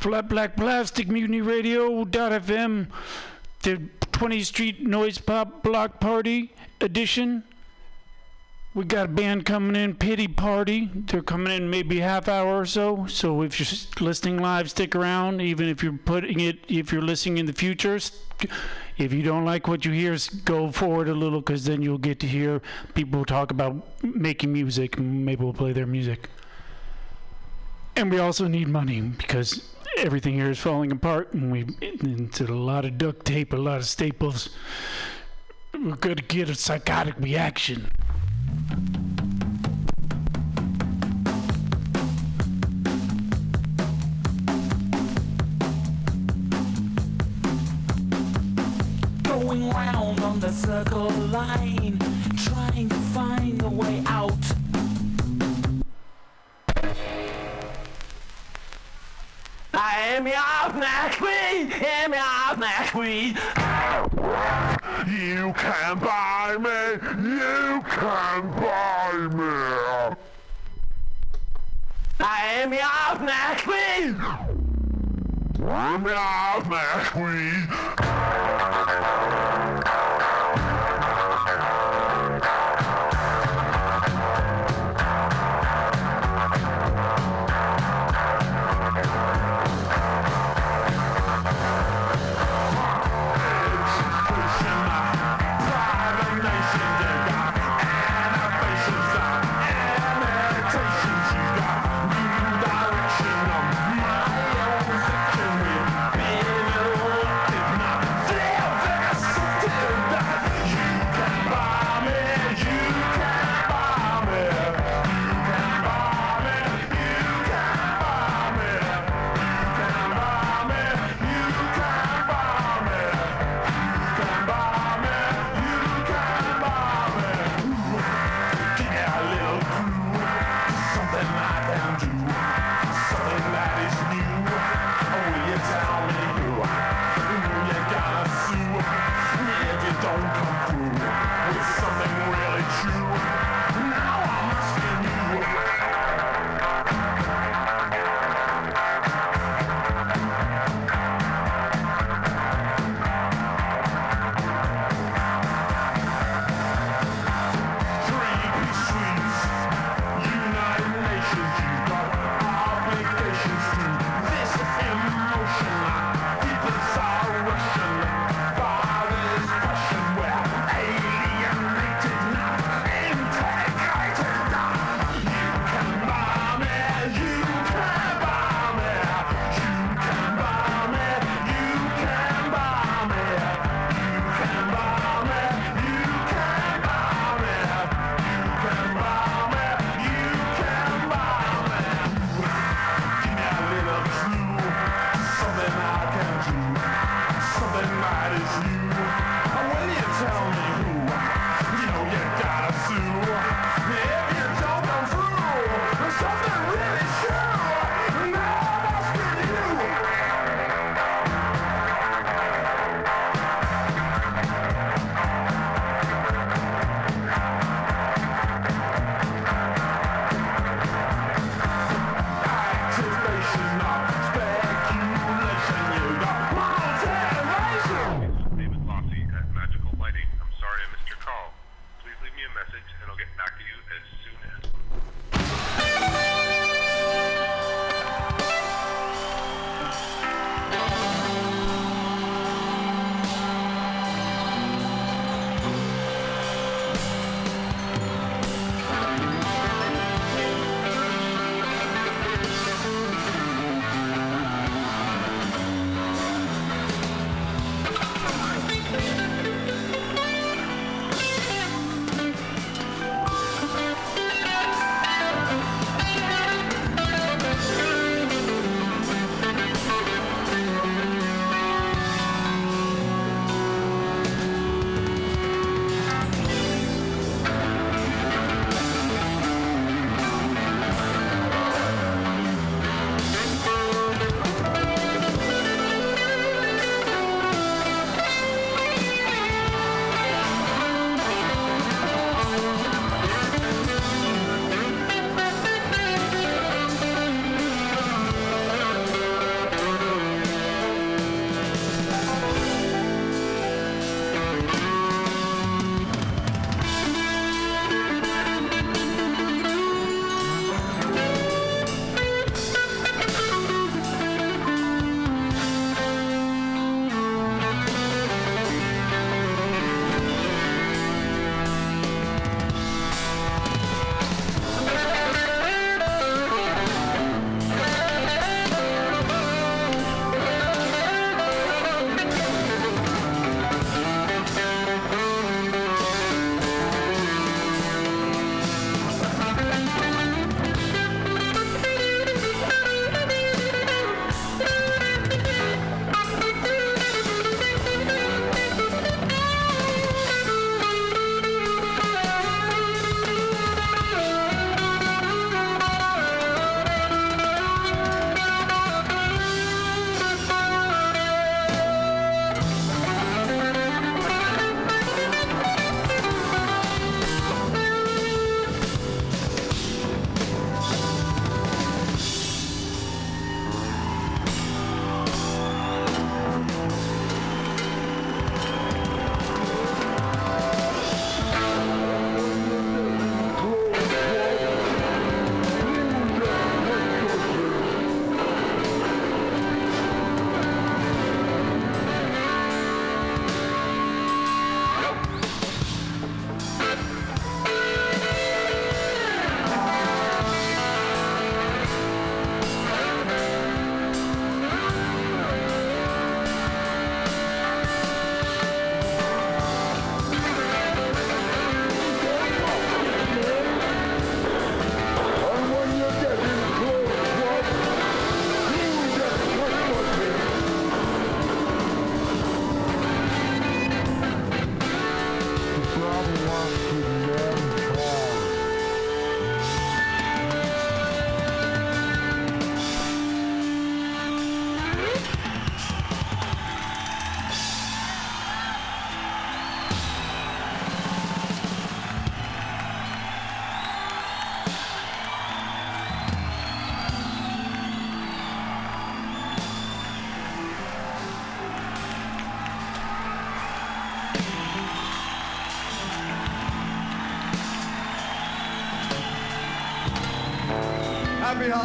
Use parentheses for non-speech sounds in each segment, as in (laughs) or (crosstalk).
Flat Black Plastic Mutiny Radio FM, the 20th Street Noise Pop Block Party edition. We got a band coming in, Pity Party. They're coming in maybe half hour or so. So if you're listening live, stick around. Even if you're putting it, if you're listening in the future, if you don't like what you hear, go forward a little because then you'll get to hear people talk about making music. Maybe we'll play their music. And we also need money because everything here is falling apart, and we into a lot of duct tape, a lot of staples. We're gonna get a psychotic reaction. Going round on the circle line, trying to find a way out. I am your queen, I am your queen. You can buy me. You can buy me. I am your queen. I'm your queen.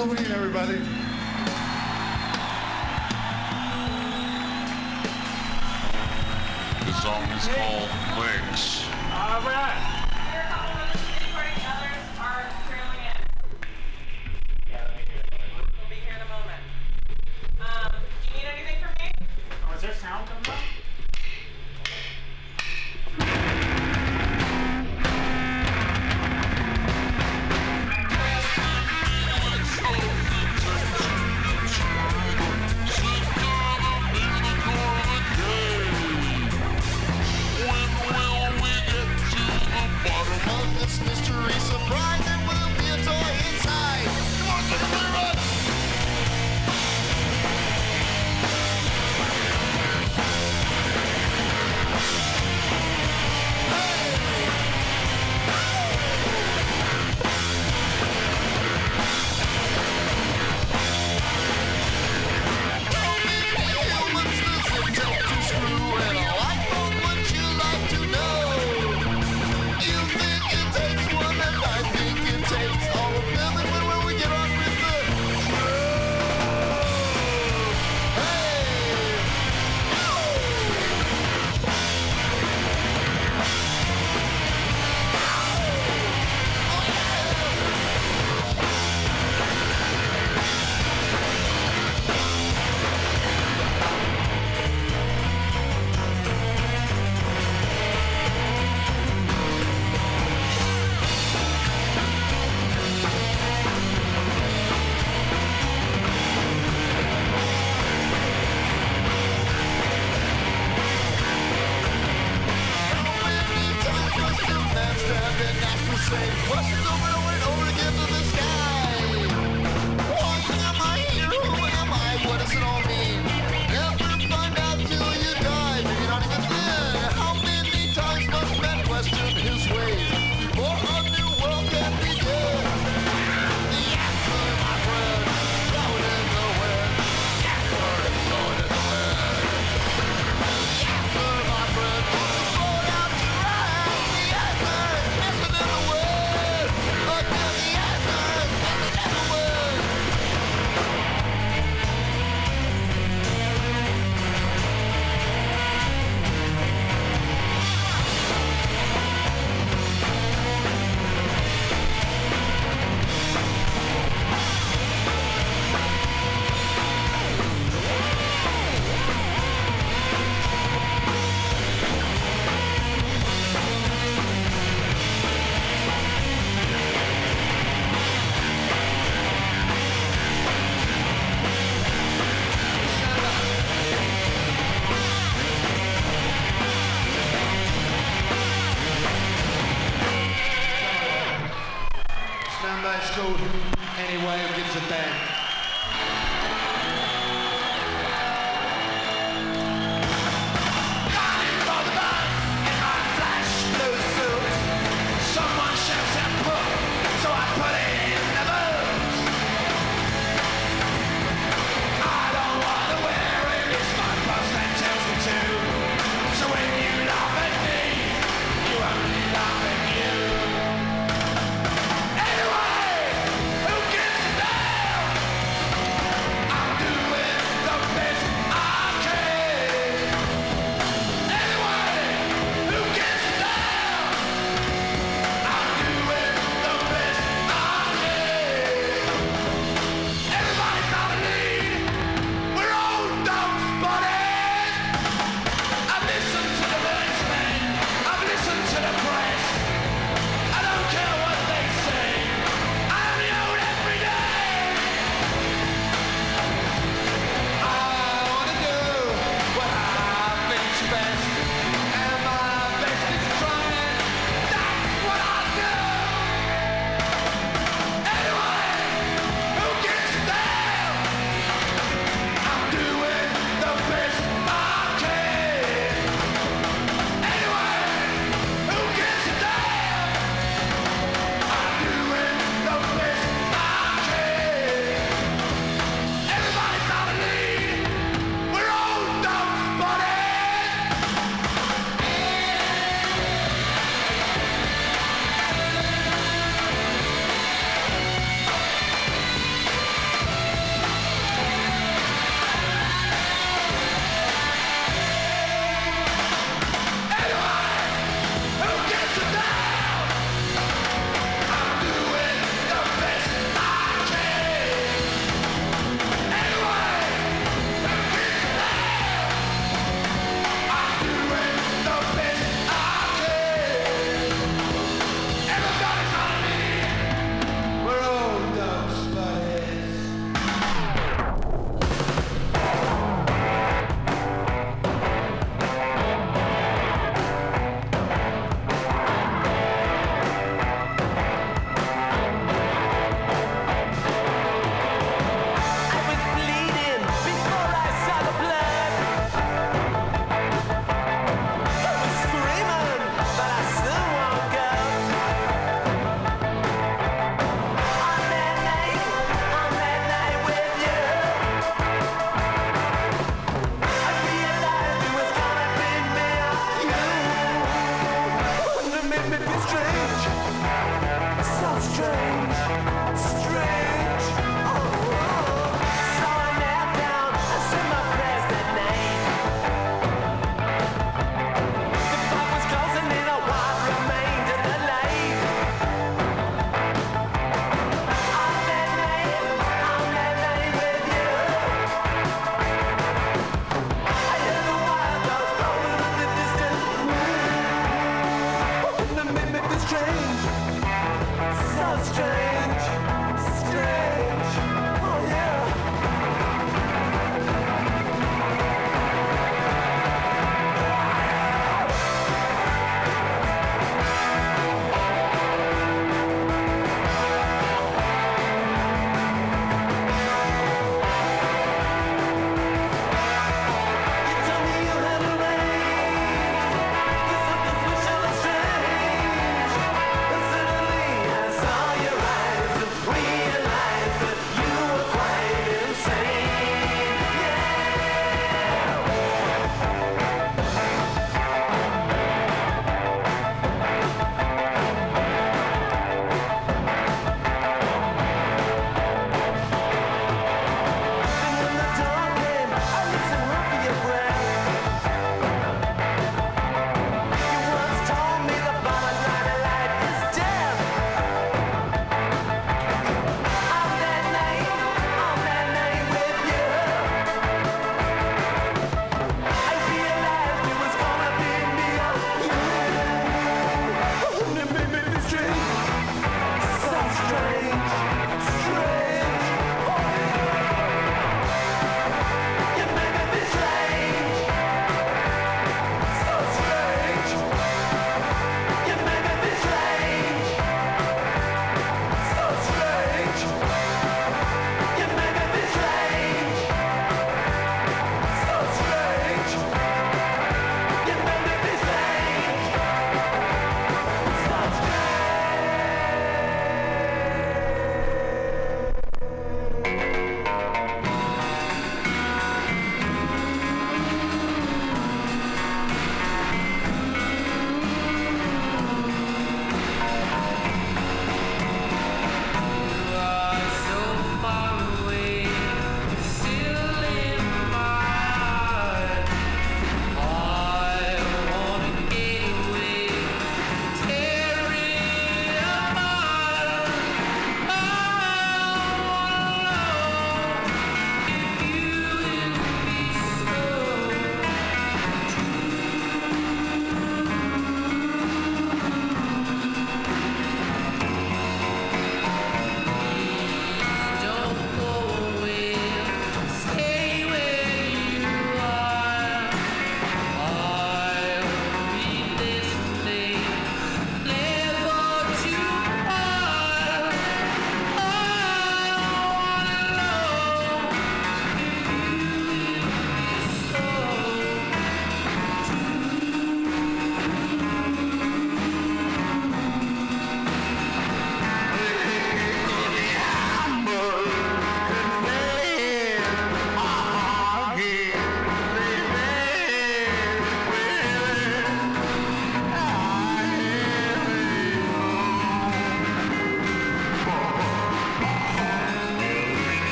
Halloween, everybody.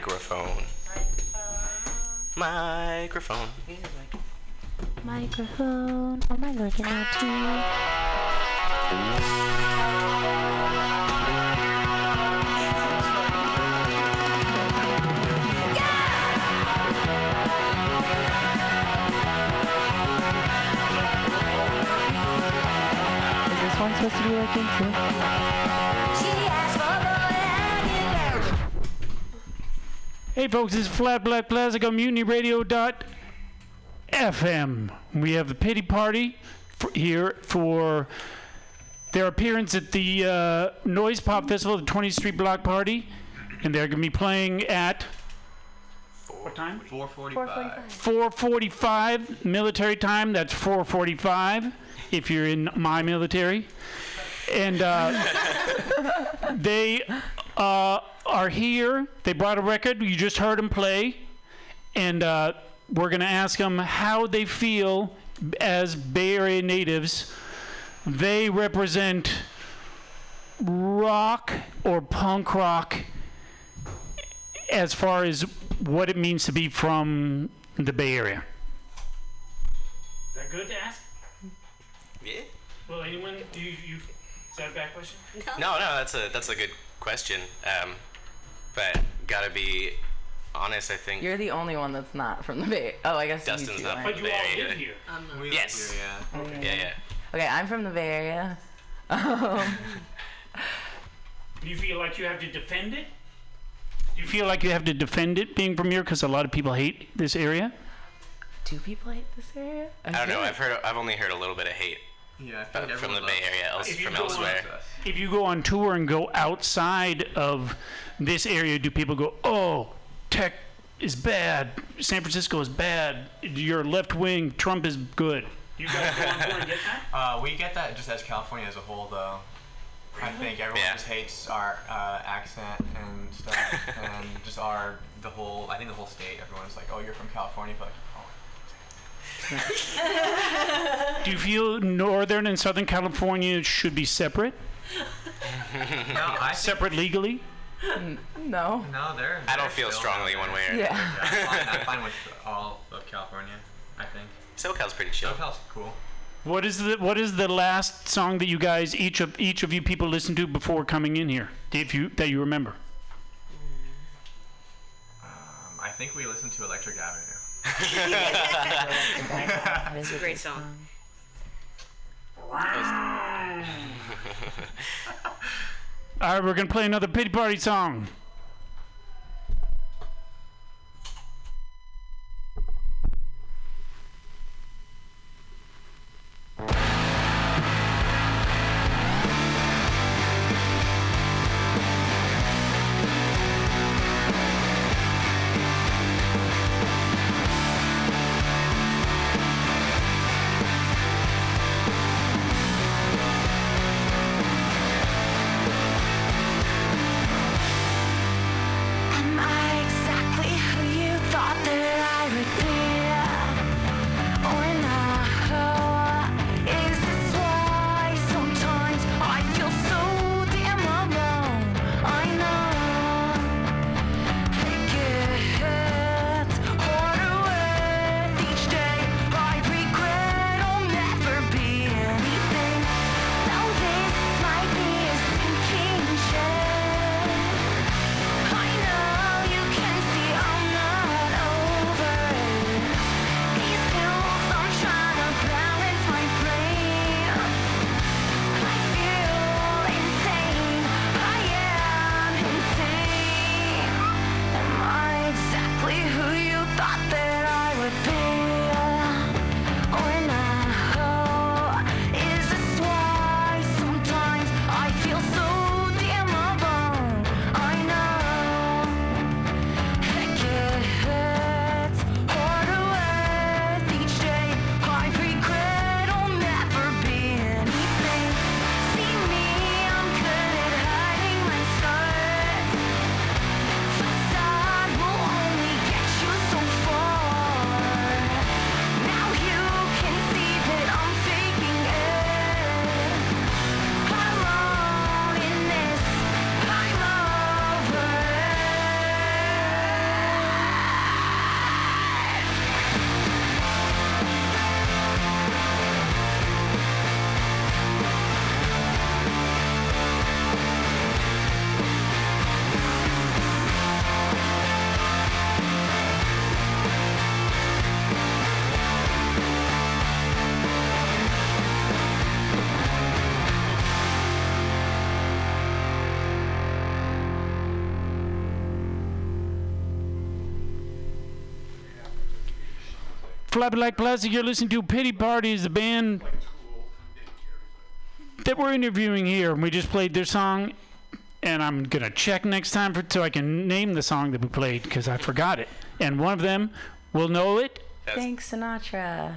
Microphone. Microphone. Microphone. Oh my lord, now too. Is this one supposed to be working too? Hey folks, this is Flat Black Plastic on MutinyRadio.fm. We have the pity party for here for their appearance at the uh, Noise Pop Festival, the 20th Street Block Party, and they're going to be playing at what time? 445. 4:45 military time. That's 4:45 if you're in my military, and uh, (laughs) they uh, are here. They brought a record. You just heard them play, and uh, we're gonna ask them how they feel as Bay Area natives. They represent rock or punk rock as far as what it means to be from the Bay Area. Is that good to ask? Yeah. Well, anyone, do you, you is that a bad question? No, no, that's a that's a good question. Um, but gotta be honest. I think You're the only one that's not from the Bay. Oh, I guess Dustin's you two not aren't. from the Bay Area. here. We live Yes. here, yeah. Yeah, yeah. Okay, I'm from the Bay Area. Um, Do you feel like you have to defend it? Do you feel like you have to defend it being from here because a lot of people hate this area? do people hate this area? I don't know. I've heard. I've only heard a little bit of hate Yeah, I feel uh, like from the Bay loves- Area, else If you from go on- elsewhere. us. If you go on tour and go outside of this area, do people go, "Oh, tech is bad. San Francisco is bad. You're left wing. Trump is good." You guys go on tour and get that? (laughs) Uh, we get that just as California as a whole, though. I think everyone Yeah. just hates our uh, accent and stuff, and just our the whole. I think the whole state. Everyone's like, "Oh, you're from California," but like, oh, (laughs) Do you feel Northern and Southern California should be separate? (laughs) no, I Separate legally? (laughs) No. no, they're. I they're don't feel strongly one way or Yeah. Yeah, I'm fine, I'm fine with all of California. I think. SoCal's pretty chill. SoCal's cool. What is the what is the last song that you guys each of each of you people listened to before coming in here? If you that you remember. Um, I think we listened to Electric Avenue. (laughs) It's a great song. (laughs) All right, we're gonna play another pity party song. Flat Black Plastic, you're listening to Pity Party is the band that we're interviewing here. And we just played their song, and I'm going to check next time for, so I can name the song that we played because I forgot it. And one of them will know it. Thanks, Sinatra.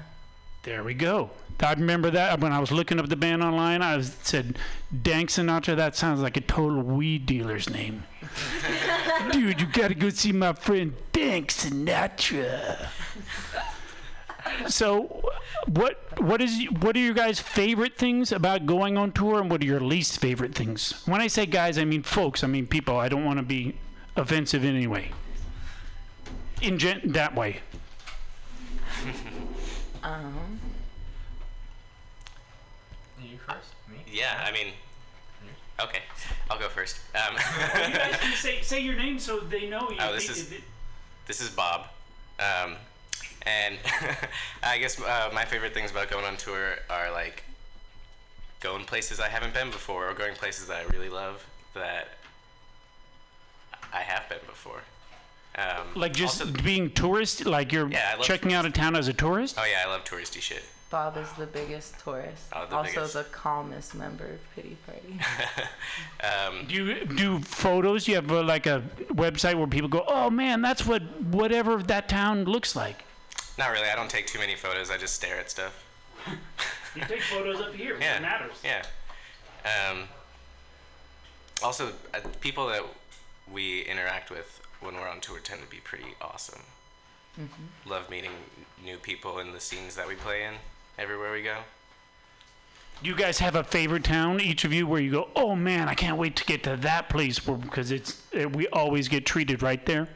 There we go. I remember that when I was looking up the band online. I was, said, Dank Sinatra. That sounds like a total weed dealer's name. (laughs) Dude, you gotta go see my friend Dank Sinatra. So, what what is what are your guys' favorite things about going on tour, and what are your least favorite things? When I say guys, I mean folks. I mean people. I don't want to be offensive in any way. In gen- that way. (laughs) Um, You first? Me? Yeah, I mean, okay, I'll go first. Um, (laughs) you guys can say say your name so they know you. Oh, this is- this is Bob, um, and (laughs) I guess uh, my favorite things about going on tour are like going places I haven't been before, or going places that I really love that I have been before. Um, like just also- being tourist, like you're Yeah, I love checking out a town as a tourist. oh yeah, I love touristy shit. Bob is the biggest tourist. Oh, the also biggest. the calmest member of Pity Party. (laughs) Um, Do you do photos? You have uh, like a website where people go, "Oh man, that's what whatever that town looks like." Not really. I don't take too many photos. I just stare at stuff. You take photos up here. Yeah. It matters. Yeah. Um, also, uh, people that we interact with when we're on tour tend to be pretty awesome. Love meeting new people in the scenes that we play in everywhere we go. Do you guys have a favorite town, each of you, where you go, "Oh man, I can't wait to get to that place," because it's uh, we always get treated right there.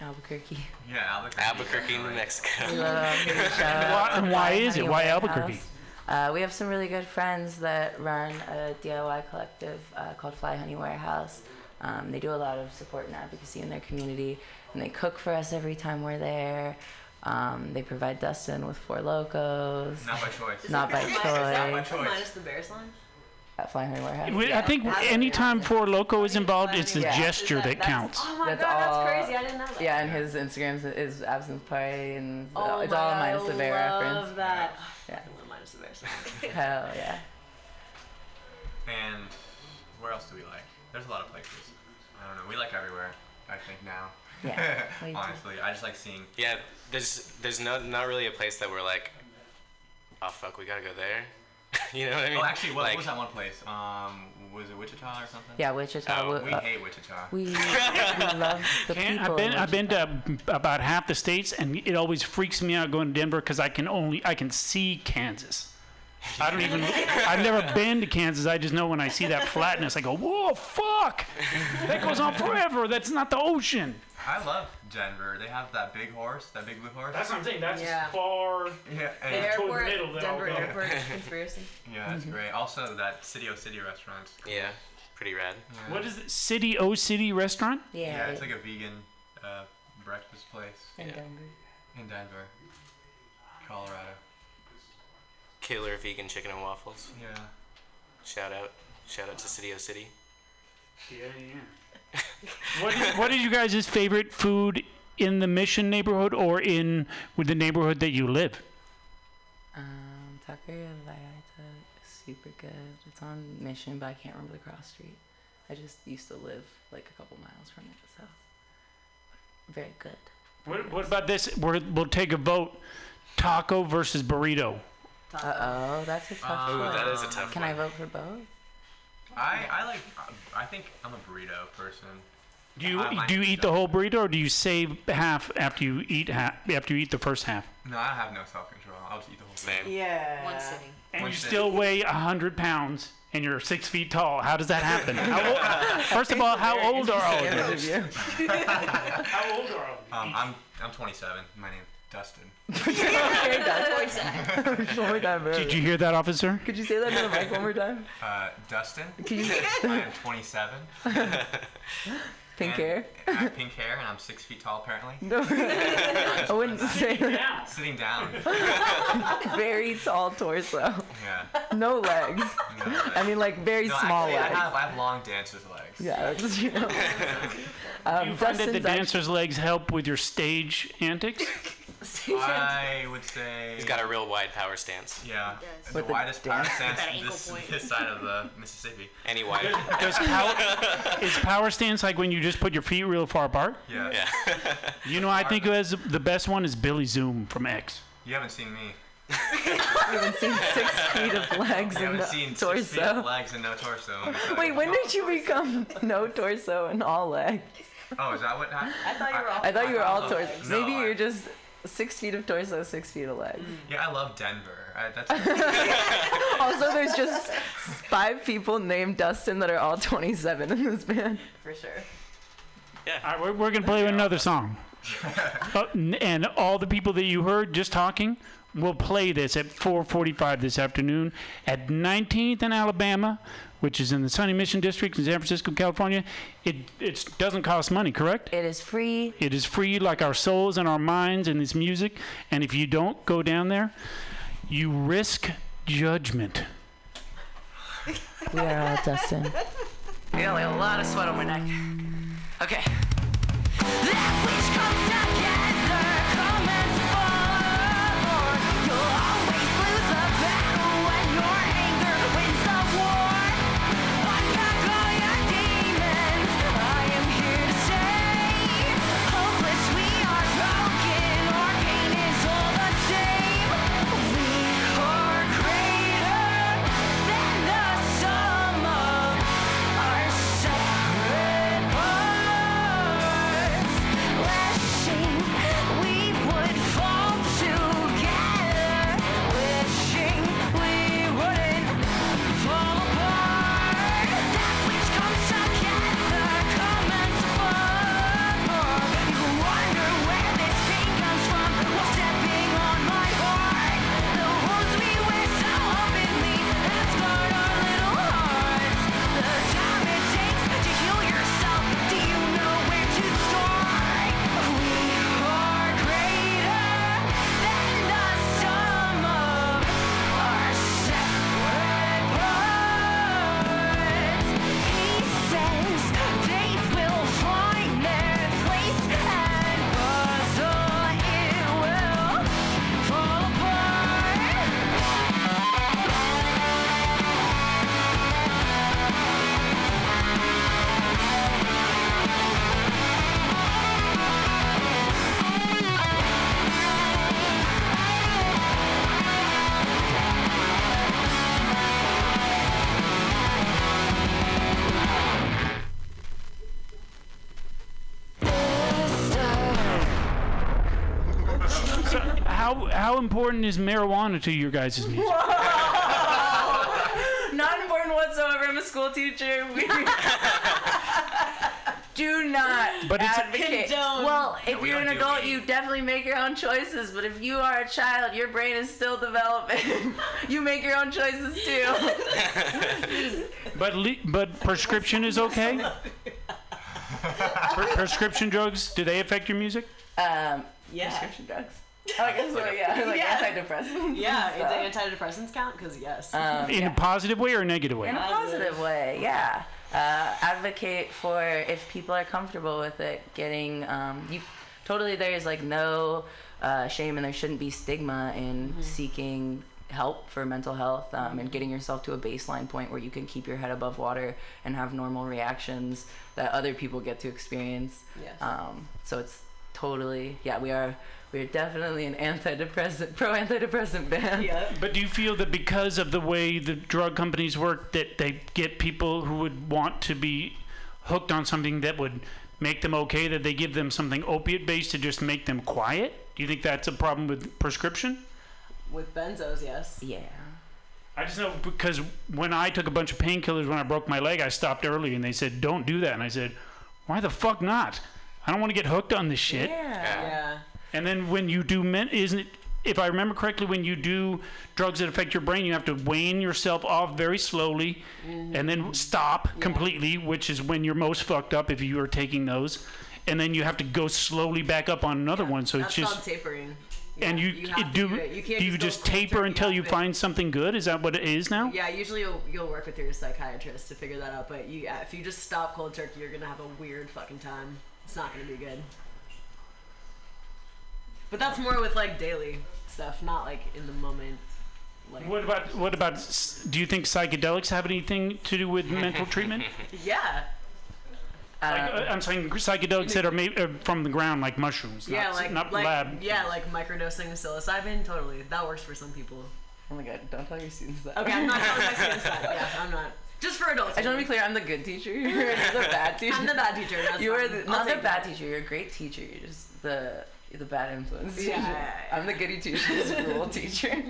Albuquerque. Yeah, Albuquerque. Albuquerque, New Mexico. We love Albuquerque. (laughs) And why- and why is it? Why Albuquerque? Uh, we have some really good friends that run a DIY collective uh, called Fly Honey Warehouse. Um, they do a lot of support and advocacy in their community, and they cook for us every time we're there. Um, they provide Dustin with Four Lokos. Not by choice. Not by (laughs) Not by choice. choice. Minus the Bear's line? At Fly Honey Warehouse. We- I think anytime Four Loko is involved, it's the Yeah. gesture that That's- counts. Oh my That's god, all- that's crazy. I didn't know that. Yeah, and his Instagram is absence party, and Oh it's all God, minus the bear reference. I reference. love that. Yeah. I love Minus the Bear's (laughs) line. Hell yeah. And where else do we like? There's a lot of places. I don't know. We like everywhere. I think now. Yeah. (laughs) Honestly, I just like seeing. Yeah, there's there's no not really a place that we're like, oh fuck, we gotta go there. (laughs) you know what I mean? oh, actually, what, like, what was that one place? Um, was it Wichita or something? Yeah, Wichita. Oh, we- we uh, hate Wichita. We, (laughs) we love the Can't- people. I've been I've been to about half the states, and it always freaks me out going to Denver because I can only I can see Kansas. I don't even. I've never (laughs) been to Kansas. I just know when I see that flatness, I go, "Whoa, fuck! That goes on forever. That's not the ocean." I love Denver. They have that big horse, that big blue horse. That's what I'm saying. That's Yeah. far. Yeah, The and- airport, middle that I'll Denver go. airport (laughs) conspiracy. yeah, that's great. Also, that City O City restaurant. yeah, pretty rad. Yeah. What is it? City O City restaurant? Yeah, Yeah, it's like a vegan uh, breakfast place in Yeah. Denver. in Denver, Colorado. Killer vegan chicken and waffles. Yeah. Shout out, shout out to City O City. Yeah, yeah. (laughs) what is what is you guys' favorite food in the Mission neighborhood or in with the neighborhood that you live? Um, Taqueria Vallarta is super good. It's on Mission, but I can't remember the cross street. I just used to live like a couple miles from it, so very good. What, what about this? We're, we'll take a vote. Taco versus burrito. Uh oh, that's a tough Ooh, one. that is a tough Can one. I vote for both? I I like. I think I'm a burrito person. Do you I do you eat the whole burrito or do you save half after you eat half after you eat the first half? No, I have no self control. I'll just eat the whole Same. thing. Yeah. One sitting. And One you sitting. still weigh hundred pounds and you're six feet tall. How does that happen? (laughs) How old, first of all, how old are all of you? (laughs) (laughs) How old are all Um, I'm I'm 27. My name's Dustin. (laughs) okay, that's one more time, bro. Did you hear that, officer? Could you say that in the mic one more time? Uh, Dustin. Can you (laughs) I am 27. (laughs) pink and hair? I have pink hair, and I'm six feet tall apparently. No, I wouldn't say that. Sitting down. Very tall torso. Yeah. No legs. No, I mean, like very no, small actually, I legs. have, I have long dancer's legs. Yeah, that's, you know. Um, Do you find that the Dustin's act- dancer's legs help with your stage antics? Station. I would say. He's got a real wide power stance. Yeah. does. The With the widest power stance That ankle this, this side of the (laughs) Mississippi. Any wide. (laughs) Does power, is power stance like when you just put your feet real far apart? Yeah. yeah. (laughs) You know, I think who has the best one is Billy Zoom from X. You haven't seen me. You haven't seen six feet of legs You and haven't no seen six feet torso. of legs and no torso. let me tell Wait, when did you become no torso and all legs? Oh, is that what happened? I thought you were all. I thought you were all torso. no, Maybe I- you're just six feet of torso, six feet of legs. Yeah, I love Denver. I, that's (laughs) (laughs) Also, there's just five people named Dustin that are all 27 in this band. for sure. Yeah. All right, we're, we're gonna play another song, Uh, (laughs) n- and all the people that you heard just talking will play this at 4:45 this afternoon at 19th and Alabama, which is in the Sunny Mission District in San Francisco, California. It it doesn't cost money, correct? It is free. It is free, like our souls and our minds and this music. And if you don't go down there, you risk judgment. We are all Dustin. I got a lot of sweat on my neck. Okay. Important is marijuana to your guys' music? (laughs) Not important whatsoever. I'm a school teacher. We (laughs) do not But it's- advocate. Condone. Well, if we you're an adult, weed. you definitely make your own choices. But if you are a child, your brain is still developing. (laughs) you make your own choices too. But le- but prescription is okay. Pre- prescription drugs do they affect your music? Um, Yeah. prescription drugs. I guess so. Yeah, like Yeah. antidepressants. Yeah, and do antidepressants count? Because yes. Um, In yeah. a positive way or a negative way? in a positive way yeah uh, advocate for if people are comfortable with it getting um, you totally there's like no uh, shame and there shouldn't be stigma in seeking help for mental health um, and getting yourself to a baseline point where you can keep your head above water and have normal reactions that other people get to experience Yes. um, so it's totally yeah we are we're definitely an antidepressant pro antidepressant band yeah. But do you feel that because of the way the drug companies work, that they get people who would want to be hooked on something that would make them okay, that they give them something opiate based to just make them quiet? Do you think that's a problem with prescription? With benzos, yes. yeah I just know because when I took a bunch of painkillers when I broke my leg, I stopped early and they said, don't do that. And I said, why the fuck not? I don't want to get hooked on this shit. Yeah. yeah. And then when you do, men- isn't it, if I remember correctly, when you do drugs that affect your brain, you have to wane yourself off very slowly and then stop completely, which is when you're most fucked up if you are taking those. And then you have to go slowly back up on another one. So That's it's called just. tapering. And you, you do, do. You do you just just taper until you find something good? Is that what it is now? Yeah, usually you'll, you'll work with your psychiatrist to figure that out. But you, yeah, if you just stop cold turkey, you're gonna have a weird fucking time. It's not gonna be good. But that's more with like daily stuff, not like in the moment. Like What about what about? Do you think psychedelics have anything to do with mental treatment? (laughs) (laughs) yeah, Like, uh, I'm saying psychedelics that are made uh, from the ground, like mushrooms, yeah, not, like not like lab. yeah, like microdosing psilocybin. Totally, that works for some people. Oh my god, don't tell your students that. Okay, I'm not telling my students that. (laughs) Yeah, I'm not. Just for adults. I just want to be clear. I'm the good teacher. You're the bad teacher. I'm the bad teacher. That's you are fine. the, I'll not the bad that. teacher. You're a great teacher. You're just the you're the bad influence. Yeah, yeah, yeah. I'm the goody two shoes (laughs) rule teacher.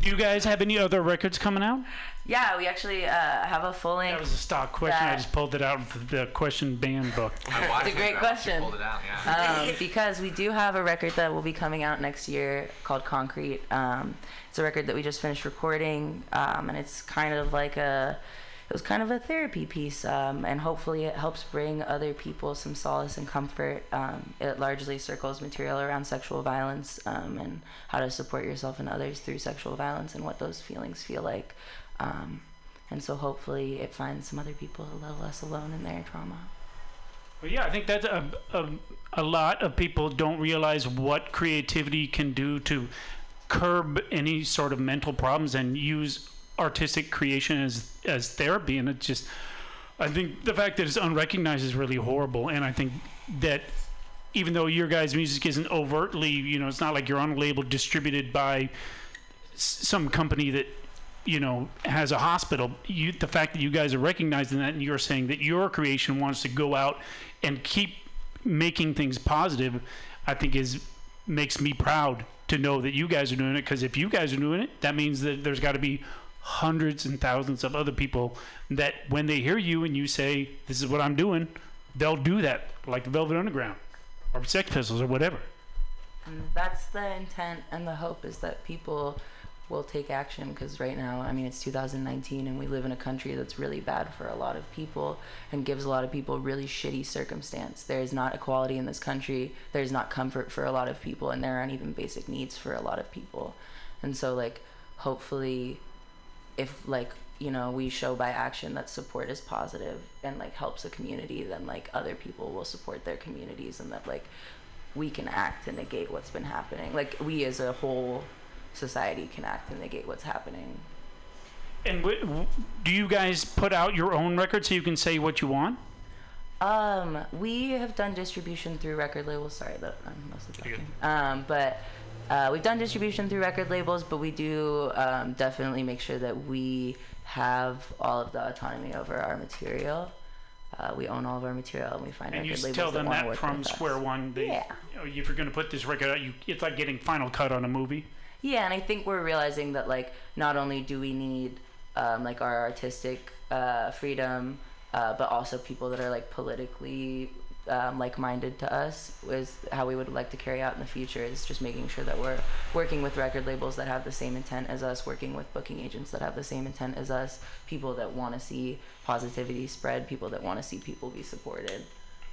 Do you guys have any other records coming out? yeah, we actually uh, have a full length. That length. was a stock question. I just pulled it out of the question band book. (laughs) It's a great question. Pulled it out, yeah. um, because we do have a record that will be coming out next year called Concrete. Um, it's a record that we just finished recording, um, and it's kind of like a it was kind of a therapy piece, um, and hopefully it helps bring other people some solace and comfort. Um, it largely circles material around sexual violence um, and how to support yourself and others through sexual violence and what those feelings feel like. Um, and so hopefully it finds some other people a little less alone in their trauma. Well, yeah, I think that a, a, a lot of people don't realize what creativity can do to curb any sort of mental problems and use artistic creation as as therapy. And it just, I think the fact that it's unrecognized is really horrible. And I think that even though your guys' music isn't overtly, you know, it's not like you're on a label distributed by some company that you know has a hospital you the fact that you guys are recognizing that and you're saying that your creation wants to go out and keep making things positive i think is makes me proud to know that you guys are doing it because if you guys are doing it that means that there's got to be hundreds and thousands of other people that when they hear you and you say this is what i'm doing they'll do that like the velvet underground or sex pistols or whatever mm, that's the intent and the hope is that people will take action because right now, I mean, it's 2019 and we live in a country that's really bad for a lot of people and gives a lot of people really shitty circumstance. There is not equality in this country. There's not comfort for a lot of people and there aren't even basic needs for a lot of people. And so, like, hopefully, if like you know we show by action that support is positive and like helps a community then like other people will support their communities and that like we can act and negate what's been happening. Like we as a whole society can act and negate what's happening. And w- w- do you guys put out your own record so you can say what you want? Um we have done distribution through record labels. Sorry that i'm mostly talking. Um but uh, we've done distribution through record labels, but we do um, definitely make sure that we have all of the autonomy over our material. Uh, we own all of our material, and we find and you record s- labels tell them wanna that from us. square one they, Yeah. you know, if you're going to put this record out you it's like getting final cut on a movie Yeah, and I think we're realizing that like not only do we need um, like our artistic uh, freedom, uh, but also people that are like politically um, like-minded to us is how we would like to carry out in the future is just making sure that we're working with record labels that have the same intent as us working with booking agents that have the same intent as us people that want to see positivity spread people that want to see people be supported.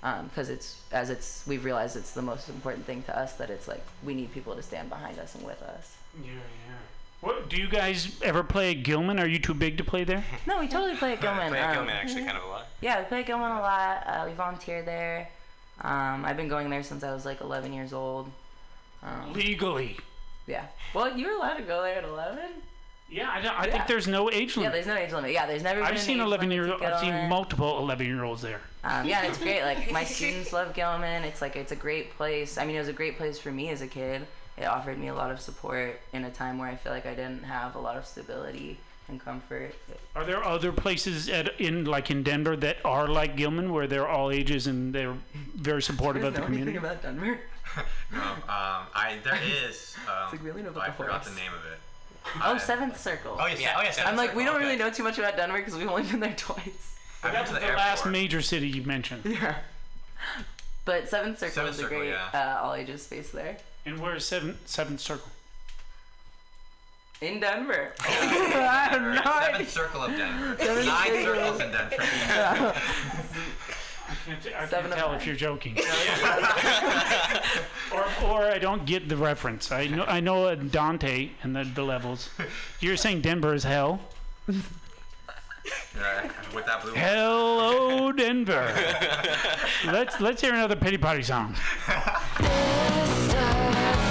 Because it's as it's we've realized it's the most important thing to us that it's like we need people to stand behind us and with us. Yeah yeah what, do you guys ever play at Gilman? Are you too big to play there? No, we totally play (laughs) at Gilman. Play at um, Gilman actually kind of a lot. Yeah, we play at Gilman a lot. Uh, we volunteer there. Um, I've been going there since I was like 11 years old. Um, Legally. yeah. Well, you were allowed to go there at 11. Yeah, I, don't- I Yeah. think there's no age limit. Yeah, there's no age limit. Yeah, there's never been I've an seen 11 year to I've seen multiple 11 year olds there. Um, yeah, and it's great. Like my (laughs) students love Gilman. It's like it's a great place. I mean, it was a great place for me as a kid. It offered me a lot of support in a time where I feel like I didn't have a lot of stability and comfort. Are there other places at in like in Denver that are like Gilman where they're all ages and they're very supportive of the (laughs) community? about Denver? (laughs) No, um, I there (laughs) is. Um, like really know about I the forgot the name of it. Oh, I- Seventh Circle. Oh, yeah, se- oh, yeah, I'm Seventh like, we don't really know too much about Denver because we've only been there twice. I've been That's to the the last major city you mentioned. Yeah. But Seventh Circle Seventh is a Circle, great yeah. uh, all ages space there. And where's seventh seventh circle? In Denver. (laughs) Oh, (laughs) I have no Seventh idea. circle of Denver. (laughs) Seventh Nine circle. circles in Denver. I can't, I can't of tell nine. if you're joking. or, or I don't get the reference. I know I know uh, Dante and the, the levels. You're saying Denver is hell. Yeah, with that blue. Hello, (laughs) Denver. let's let's hear another pity party song. (laughs)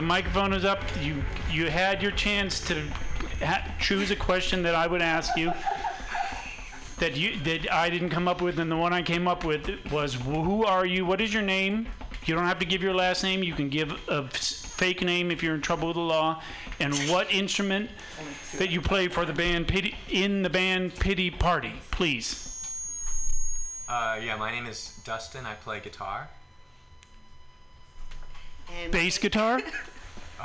the microphone is up. You you had your chance to ha- choose a question that I would ask you that you that I didn't come up with, and the one I came up with was who are you? What is your name? You don't have to give your last name. You can give a f- fake name if you're in trouble with the law. And what instrument that you play for the band Pity in the band Pity Party, please. Uh, yeah, my name is Dustin. I play guitar. Bass guitar.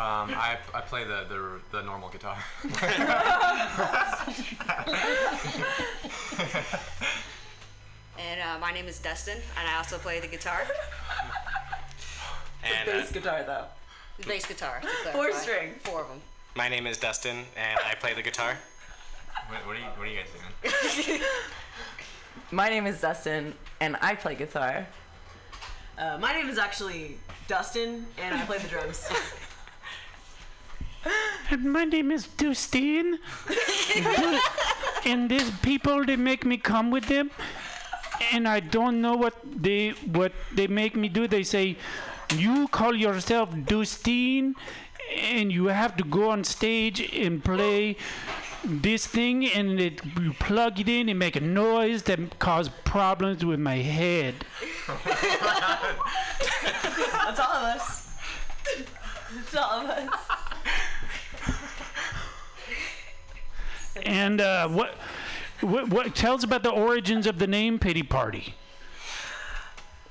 Um, I, I play the, the, the normal guitar. (laughs) And uh, my name is Dustin, and I also play the guitar. And, bass uh, guitar though. The bass guitar. Four string. Four of them. my name is Dustin, and I play the guitar. what, what, are you, what are you guys doing? (laughs) My name is Dustin, and I play guitar. Uh, my name is actually Dustin, and I play the drums. (laughs) And my name is Dustin. and these people they make me come with them and I don't know what they what they make me do. They say you call yourself Dustin and you have to go on stage and play this thing and it, you plug it in and make a noise that cause problems with my head. (laughs) That's all of us. That's all of us. And uh, what, what what tell us about the origins of the name Pity Party?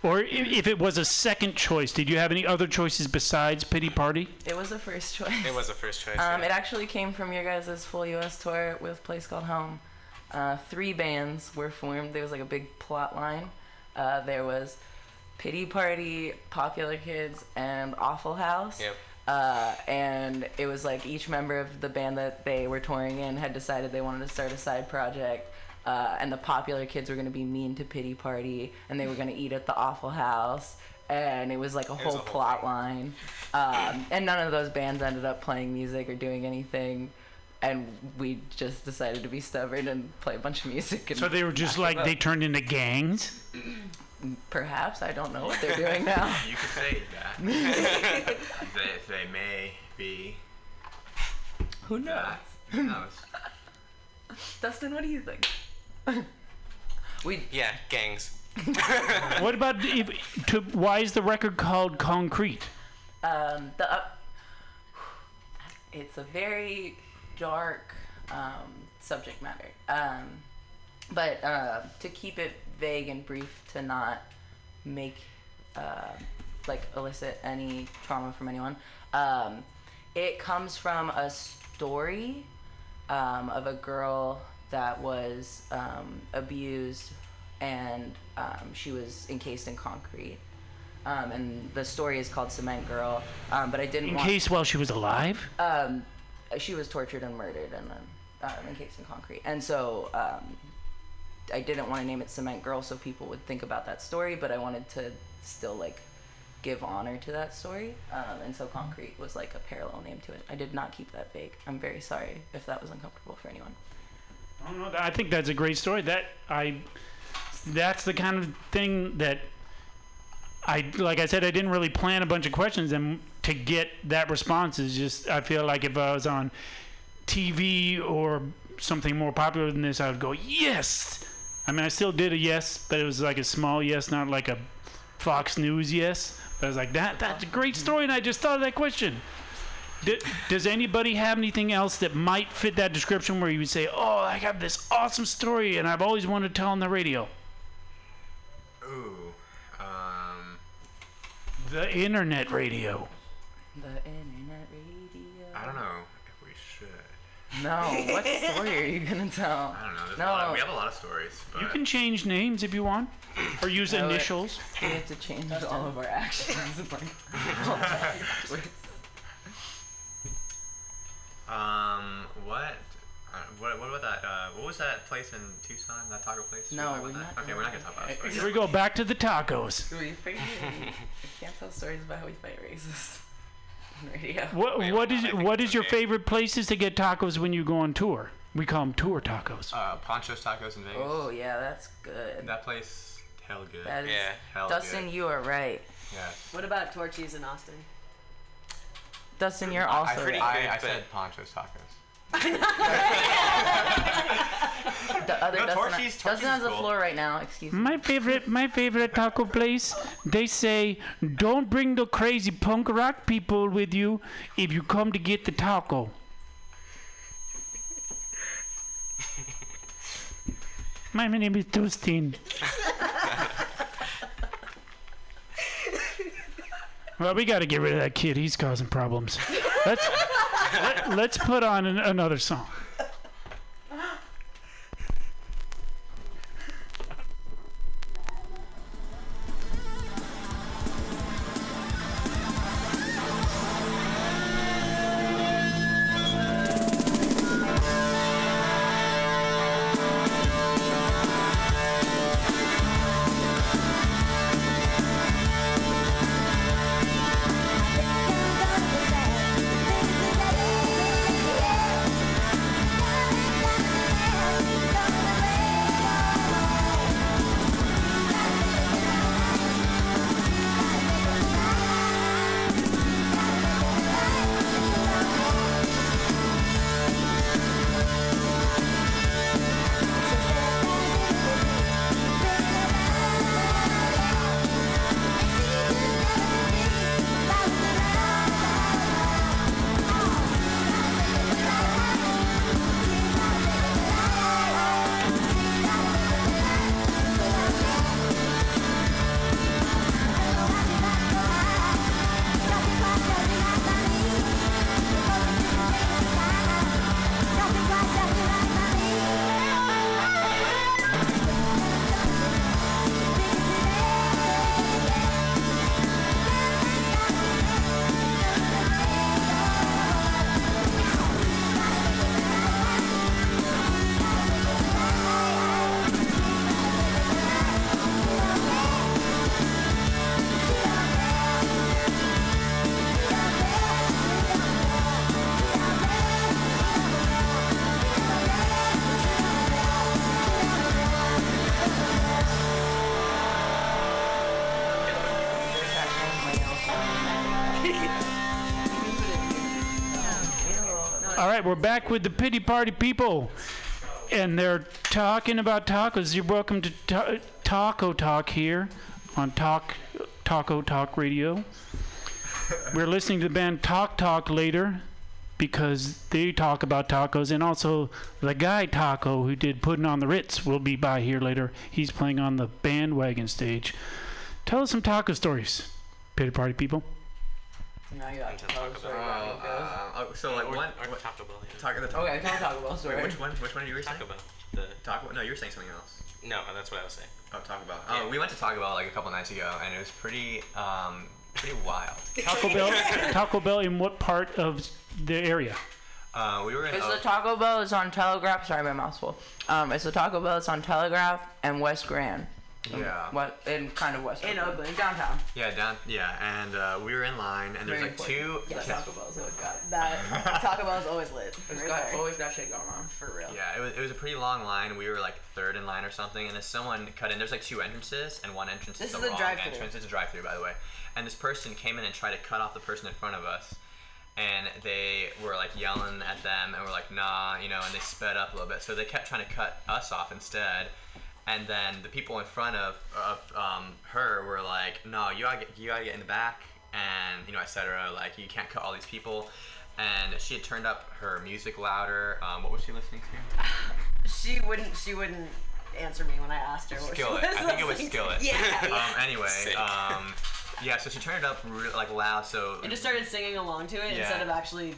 Or if it was a second choice, did you have any other choices besides Pity Party? It was a first choice. It was a first choice. Um, yeah. it actually came from your guys' full U.S. tour with place called Home. Uh, three bands were formed. There was like a big plot line. Uh, there was Pity Party, Popular Kids, and Awful House. Yep. Uh, and it was like each member of the band that they were touring in had decided they wanted to start a side project. Uh, and the popular kids were going to be mean to Pity Party, and they were going to eat at the Awful House. And it was like a whole, a whole plot line. Um, and none of those bands ended up playing music or doing anything. And we just decided to be stubborn and play a bunch of music. And So they were just like they (laughs) turned into gangs. (clears throat) Perhaps I don't know what they're (laughs) doing now. You could say that. (laughs) they, they may be. Who knows? That. Who knows? (laughs) Dustin, what do you think? we yeah, gangs. what about if, to, why is the record called Concrete? Um, the uh, it's a very dark um, subject matter. Um, but uh, to keep it vague and brief, to not make uh, like elicit any trauma from anyone, um, it comes from a story um, of a girl that was um, abused and um, she was encased in concrete. Um, and the story is called Cement Girl. Um, but I didn't In case while she was alive? Um, she was tortured and murdered and then um, encased in concrete. And so um, I didn't want to name it Cement Girl so people would think about that story, but I wanted to still like give honor to that story. Um, and so Concrete was like a parallel name to it. I did not keep that vague. I'm very sorry if that was uncomfortable for anyone. I don't know. I think that's a great story. That I, that's the kind of thing that I like. I said I didn't really plan a bunch of questions, and to get that response is just. I feel like if I was on TV or something more popular than this, I would go yes. I mean, I still did a yes, but it was like a small yes, not like a Fox News yes. But I was like that. That's a great story, and I just thought of that question. D- does anybody have anything else that might fit that description where you would say, "Oh, I have this awesome story and I've always wanted to tell on the radio"? Ooh. Um. The internet radio. The internet radio. I don't know if we should. No, what (laughs) story are you gonna tell? I don't know. There's No. a lot of, we have a lot of stories. But You can change names if you want, or use No, it- initials. (laughs) We have to change all of our actions. and, like, all that afterwards. (laughs) Um. What? Uh, what, what about that? Uh, what was that place in Tucson? That taco place? Did No, we talk we're about not? Okay, we're not gonna talk about that. it. Here we go back to the tacos. We fight, we can't tell stories about how we fight racists on (laughs) radio. What Wait, what wait, is I think- what is your okay. favorite places to get tacos when you go on tour? We call them tour tacos. Uh, Poncho's Tacos in Vegas. Oh yeah, that's good. That place, hell good. That is, Yeah. Hell Dustin, good. you are right. Yeah. What about Torchy's in Austin? Dustin, you're I, also pretty right. I, good, I but- said (laughs) Poncho's Tacos. (laughs) (laughs) The other No, Dustin, Torchy's- Dustin has Torchy's the cool. floor right now. Excuse me. My favorite my favorite taco place. They say don't bring the crazy punk rock people with you if you come to get the taco. My name is Dustin. well, we got to get rid of that kid. He's causing problems. Let's let, let's put on an, another song. Right, we're back with the pity party people, and they're talking about tacos. You're welcome to ta- Taco Talk here on Talk Taco Talk Radio. We're listening to the band Talk Talk later because they talk about tacos, and also the guy Taco who did Putting on the Ritz will be by here later. He's playing on the bandwagon stage. Tell us some taco stories, pity party people. Now you got to tell us Oh, about it goes. uh, oh, so like Or- one. or what- Taco Bell, yeah. Taco, the, Okay, tell Taco Bell story. Wait, which one? Which one are you were saying? Taco Bell. The Taco. Bell. No, you were saying something else. no, that's what I was saying. Oh, Taco Bell. Oh, we went to Taco Bell like a couple nights ago, and it was pretty, um, pretty wild. (laughs) Taco Bell, Taco Bell in what part of the area? Uh, we were in. It's the Taco Bell. It's on Telegraph. Sorry, my mouth's full. Um, it's the Taco Bell. It's on Telegraph and West Grand. Yeah. What in kind of West In Oakland. Oakland. downtown. Yeah, down. Yeah, and uh, we were in line, and there's Very like two. important. Yeah, Taco Bell's always got it. (laughs) That Taco Bell's always lit. It's right got there. always got shit going on. for real. Yeah, it was, it was a pretty long line. We were like third in line or something, and then someone cut in. There's like two entrances, and one entrance This is the is a wrong drive-thru. entrance. It's a drive-through, by the way. And this person came in and tried to cut off the person in front of us, and they were like yelling at them, and we're like, nah, you know, and they sped up a little bit. So they kept trying to cut us off instead. And then the people in front of, of um, her were like, no, you gotta, get, you gotta get in the back, and you know, etc. Like you can't cut all these people. And she had turned up her music louder. Um, what was she listening to? (laughs) She wouldn't. She wouldn't answer me when I asked her. What Skillet. She was I think it was listening to. Skillet. Yeah. yeah. (laughs) um, anyway, um, yeah. So she turned it up re- like loud, so and just started singing along to it Yeah. instead of actually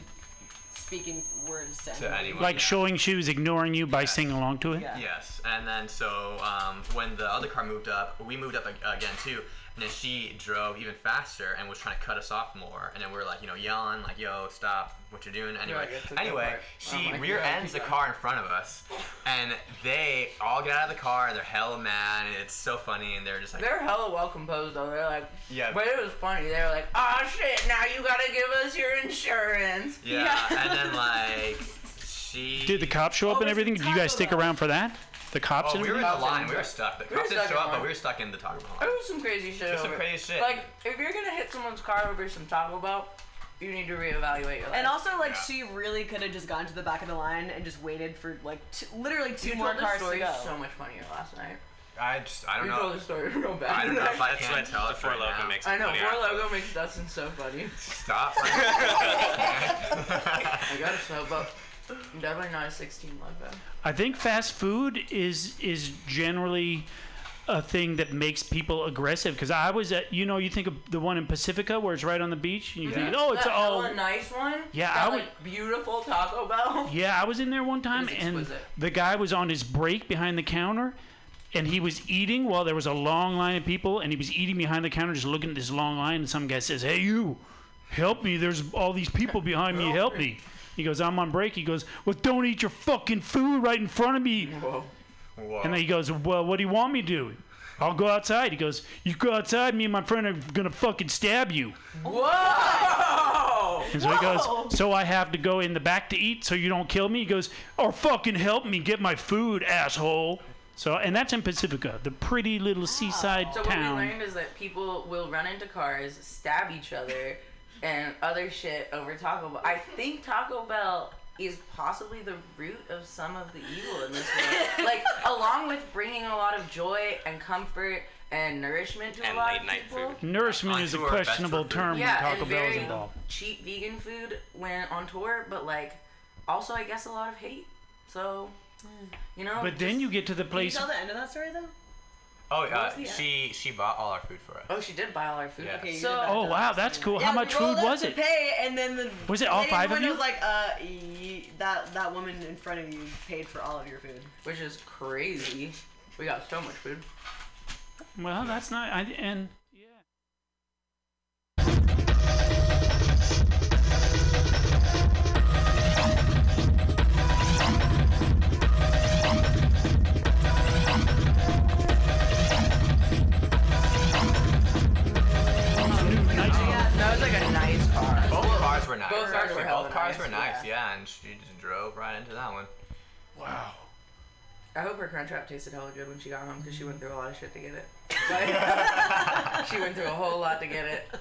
speaking words to, to anybody. anyone. Like yeah. showing she was ignoring you by singing along to it? Yeah. Yes, and then so um, when the other car moved up, we moved up again too, and then she drove even faster and was trying to cut us off more, and then we are like, you know, yelling like, "Yo, stop what you're doing!" Anyway, like, it's a good anyway, she Oh rear God, ends the car in front of us, and they all get out of the car and they're hella mad, and it's so funny, and they're just like, They're hella well composed though. They're like, Yeah. But it was funny. They were like, oh shit, now you gotta give us your insurance. yeah, and then like she Did the cops show up Oh, and everything? Did you guys stick around for that? The cops Oh, and we were in everything? the line. We were stuck. The We were cops didn't stuck show in up, but line. we were stuck in the Taco Bell. There was some crazy shit. There's some over- crazy shit. Like, if you're gonna hit someone's car over some Taco Bell, you need to reevaluate your life. And also, like, Yeah. she really could have just gone to the back of the line and just waited for like two, literally two you more told cars the story to go. so much funnier last night. I just, I don't You know. told the story real bad. I don't know if I That's can tell the it Four right Loko now. makes. I know, funny Four after. Logo makes Dustin so funny. Stop. (laughs) I gotta sub up. Definitely not a 16 like that. I think fast food is is generally a thing that makes people aggressive because I was at you know you think of the one in Pacifica where it's right on the beach and you think mm-hmm. oh it's that all hella nice one. Yeah, that, I would- like, beautiful Taco Bell. (laughs) yeah I was in there one time and the guy was on his break behind the counter and he was eating while there was a long line of people and he was eating behind the counter just looking at this long line and some guy says hey you help me there's all these people behind me help me he goes I'm on break he goes well don't eat your fucking food right in front of me Whoa. Whoa. And then he goes, Well, what do you want me to do? I'll go outside. He goes, You go outside, me and my friend are gonna fucking stab you. Whoa! And so he goes, So I have to go in the back to eat so you don't kill me? He goes, Or fucking help me get my food, asshole. So, and that's in Pacifica, the pretty little seaside So what we town. learned is that people will run into cars, stab each other, and other shit over Taco Bell. I think Taco Bell is possibly the root of some of the evil in this world. (laughs) like, along with bringing a lot of joy and comfort and nourishment to And a lot late of night people. food. Nourishment On is a tour, best questionable for food. term Yeah, when Taco and Bell's very involved. cheap vegan food when on tour, but like also I guess a lot of hate. So, hmm. you know. But then you get to the place. Can you place. tell the end of that story though? Oh, uh, was the she she bought all our food for us. Oh, she did buy all our food. Yeah. Okay, So- Oh, wow, us. that's cool. Yeah, How we much food up was to it? Pay, and then the Was it all five of in front you? Was like, uh, y- that that woman in front of you paid for all of your food. Which is crazy. We got so much food. Well, that's not. I, and yeah. And she just drove right into that one. Wow. I hope her crunchwrap tasted hella good when she got home because she went through a lot of shit to get it. (laughs) She went through a whole lot to get it. (laughs)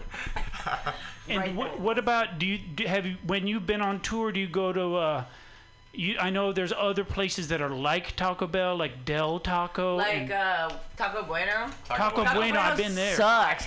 And right wh- what about do you do, have you when you've been on tour? Do you go to? Uh, you, I know there's other places that are like Taco Bell, like Del Taco. Like and uh, Taco Bueno. Taco Bueno, I've been there. Sucks.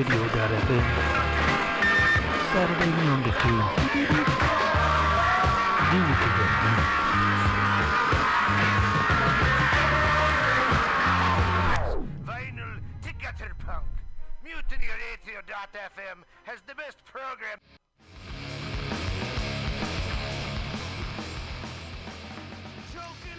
UniRadio.fm. Saturday noon to 2. Do what you got Vinyl to gutter punk. MutinyRadio.fm has the best program.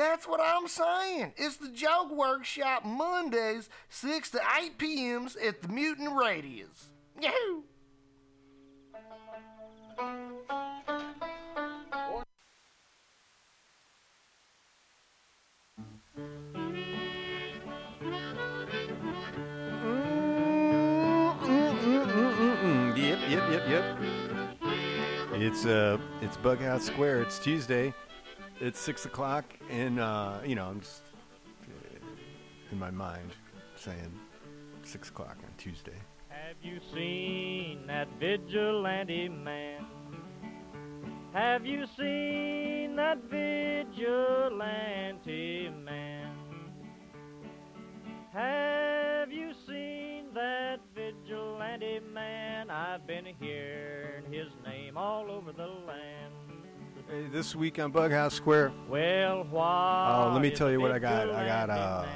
That's what I'm saying. It's the Joke Workshop Mondays, 6 to 8 p.m.s at the Mutant Radius. Yahoo! Mm-mm-mm-mm-mm. Yep, yep, yep, yep. It's uh, it's Bughouse Square. It's Tuesday. It's six o'clock, and uh, you know, I'm just uh, in my mind saying six o'clock on Tuesday. Have you seen that vigilante man? Have you seen that vigilante man? Have you seen that vigilante man? I've been hearing his name all over the land. Hey, this week on Bughouse Square. Well, why? Oh, let me tell you what I got. I got uh.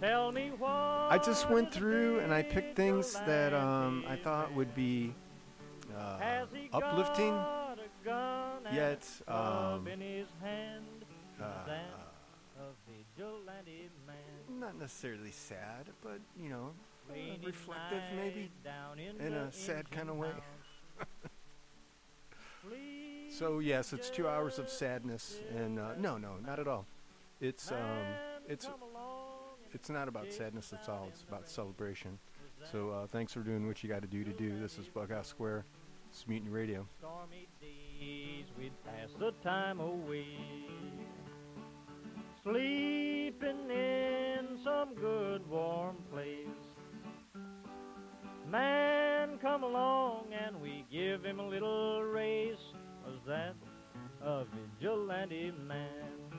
Tell me what. I just went through and I picked things that um, I thought would be uh, uplifting, yet um, in his hand. uh, That a vigilante man. not necessarily sad, but you know, uh, reflective maybe in in a sad kind of way. (laughs) so yes, it's two hours of sadness, and uh, no, no, not at all. It's um, it's it's not about sadness. at all it's about celebration. So uh, thanks for doing what you got to do to do. This is Bughouse Square. It's Mutiny Radio. stormy days we'd pass the time away. Sleeping in some good warm place. Man come along and we give him a little race. Was that a vigilante man?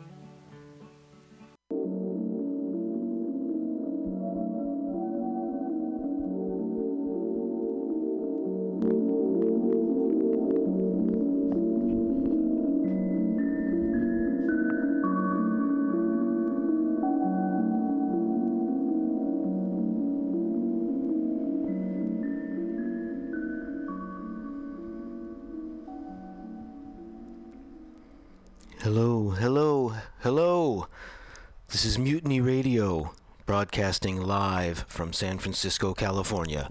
Broadcasting live from San Francisco, California,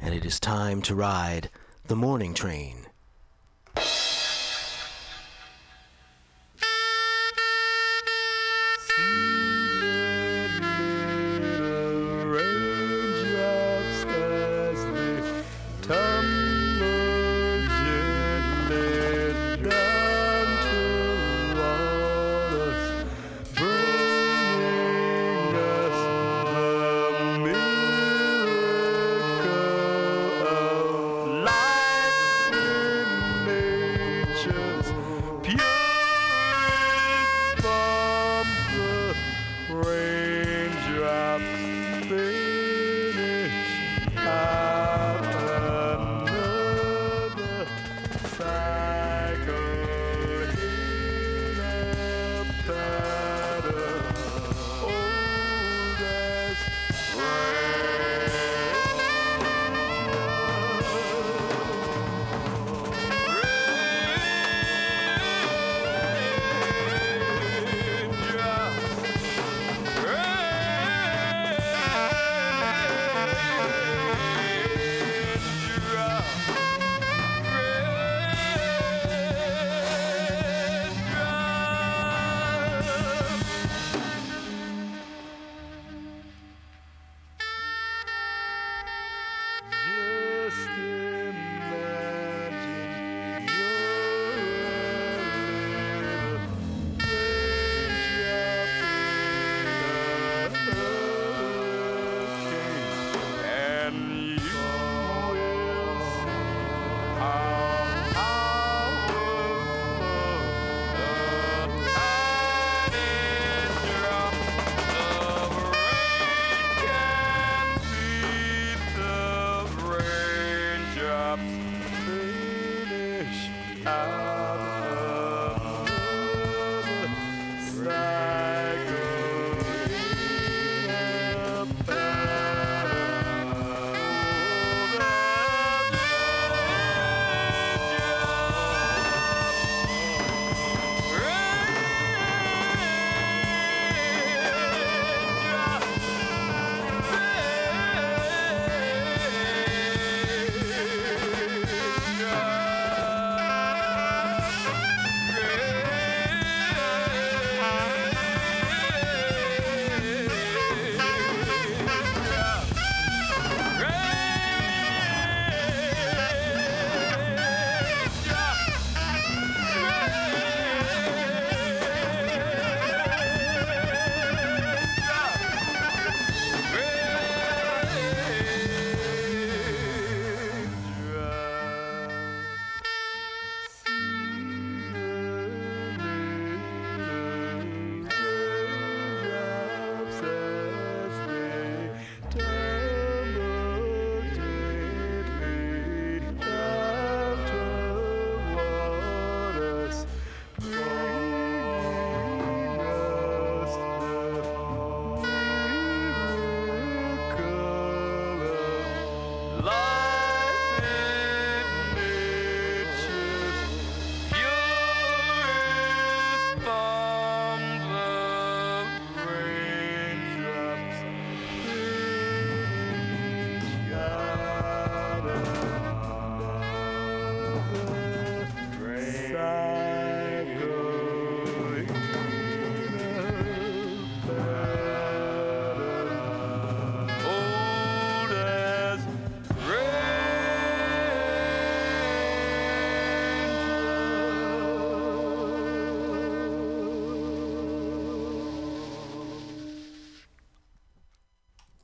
and it is time to ride the morning train.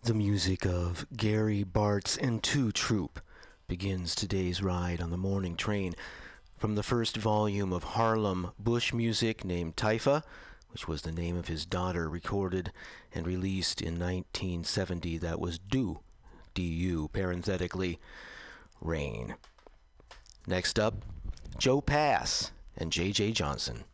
The music of Gary Bartz and Ntu Troop begins today's ride on the morning train from the first volume of Harlem Bush music named Taifa, which was the name of his daughter, recorded and released in 1970. That was Du, D-U, parenthetically, Rain. Next up, Joe Pass and J.J. Johnson.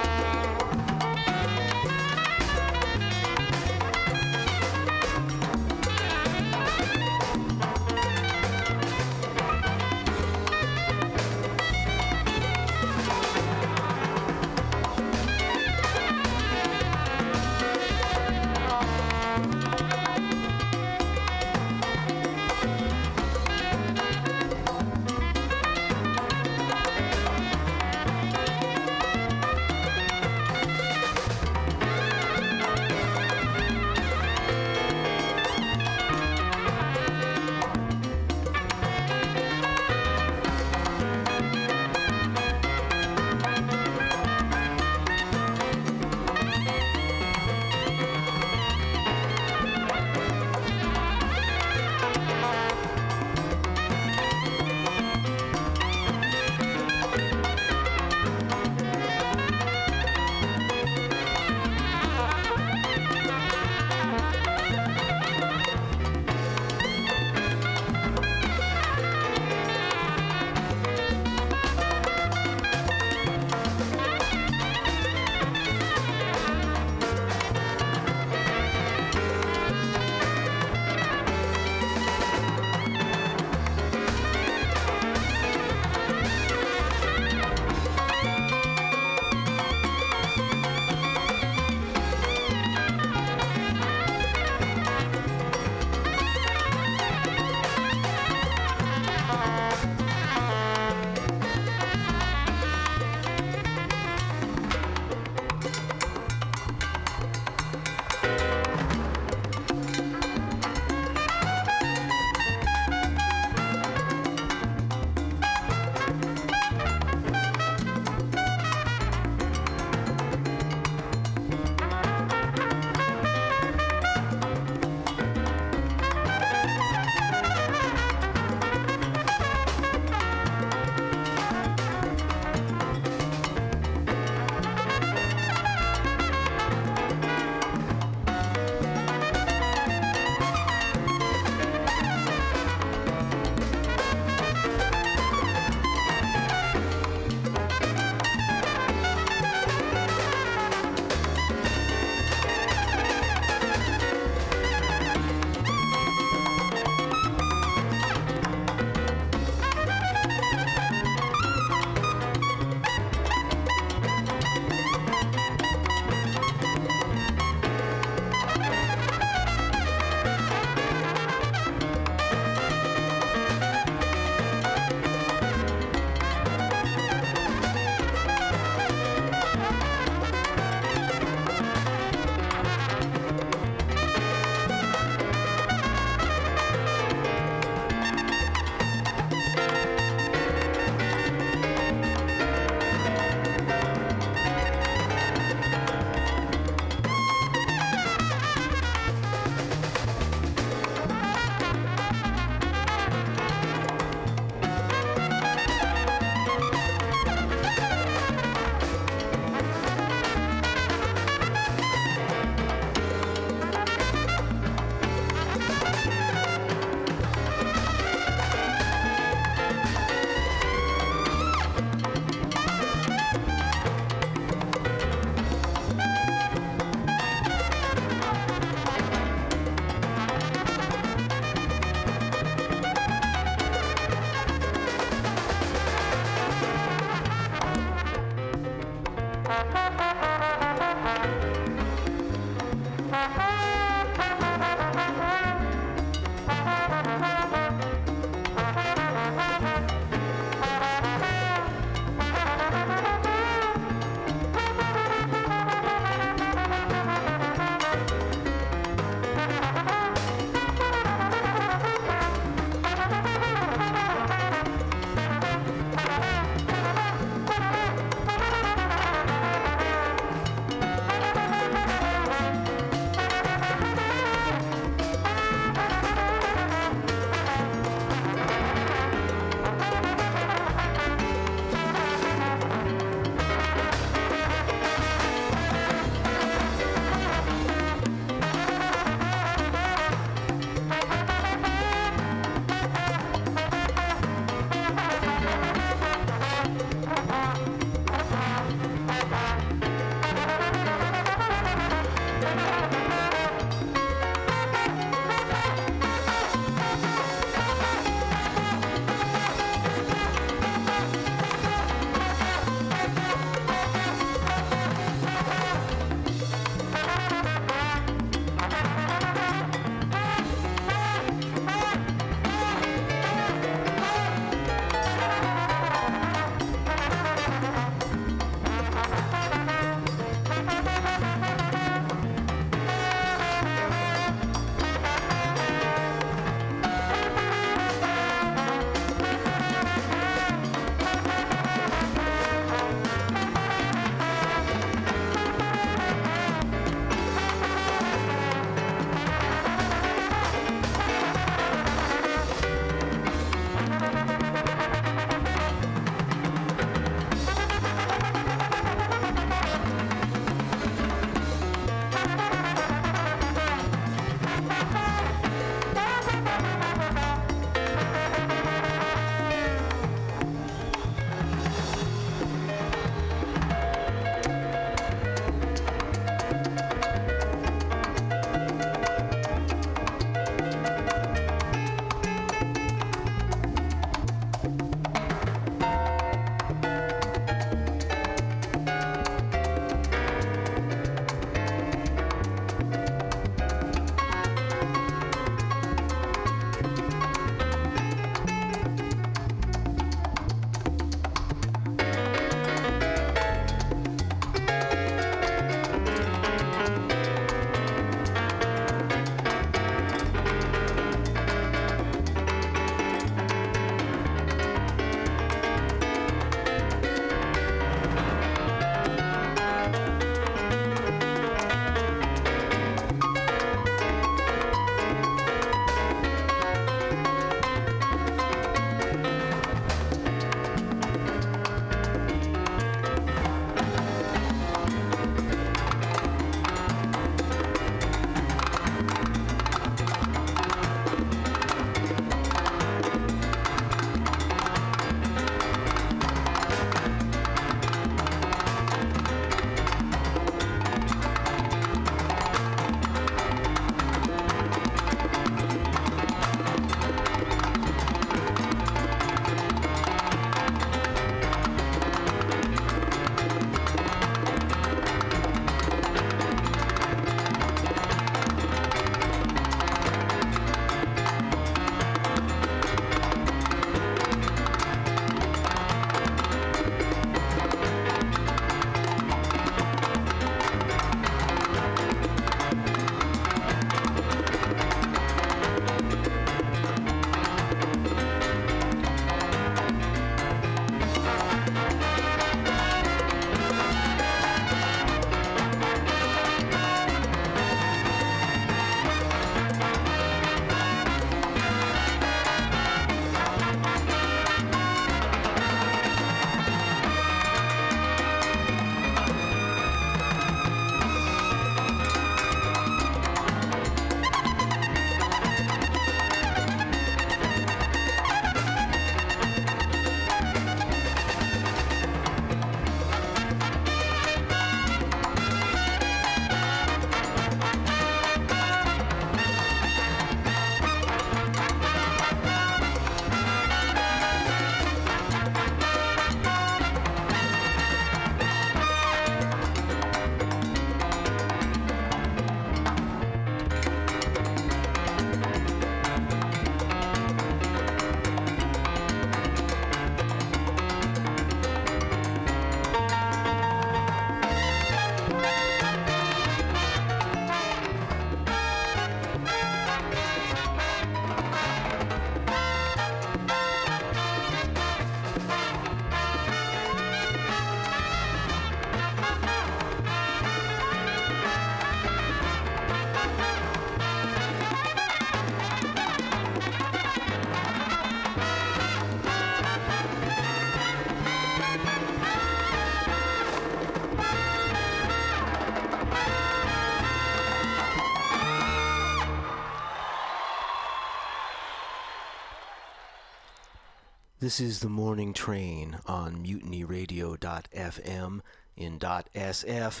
This is the morning train on mutinyradio.fm in .sf,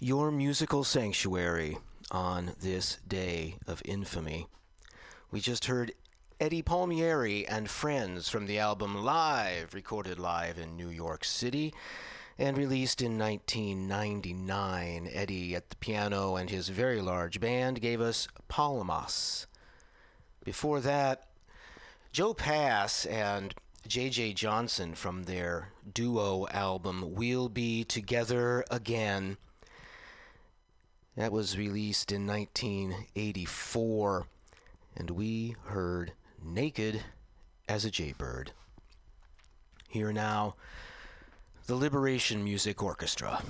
your musical sanctuary on this day of infamy. We just heard Eddie Palmieri and Friends from the album Live, recorded live in New York City and released in 1999. Eddie at the piano and his very large band gave us Palmas. Before that, Joe Pass and J.J. Johnson from their duo album We'll Be Together Again. That was released in 1984, and we heard Naked as a Jaybird. Here now, the Liberation Music Orchestra.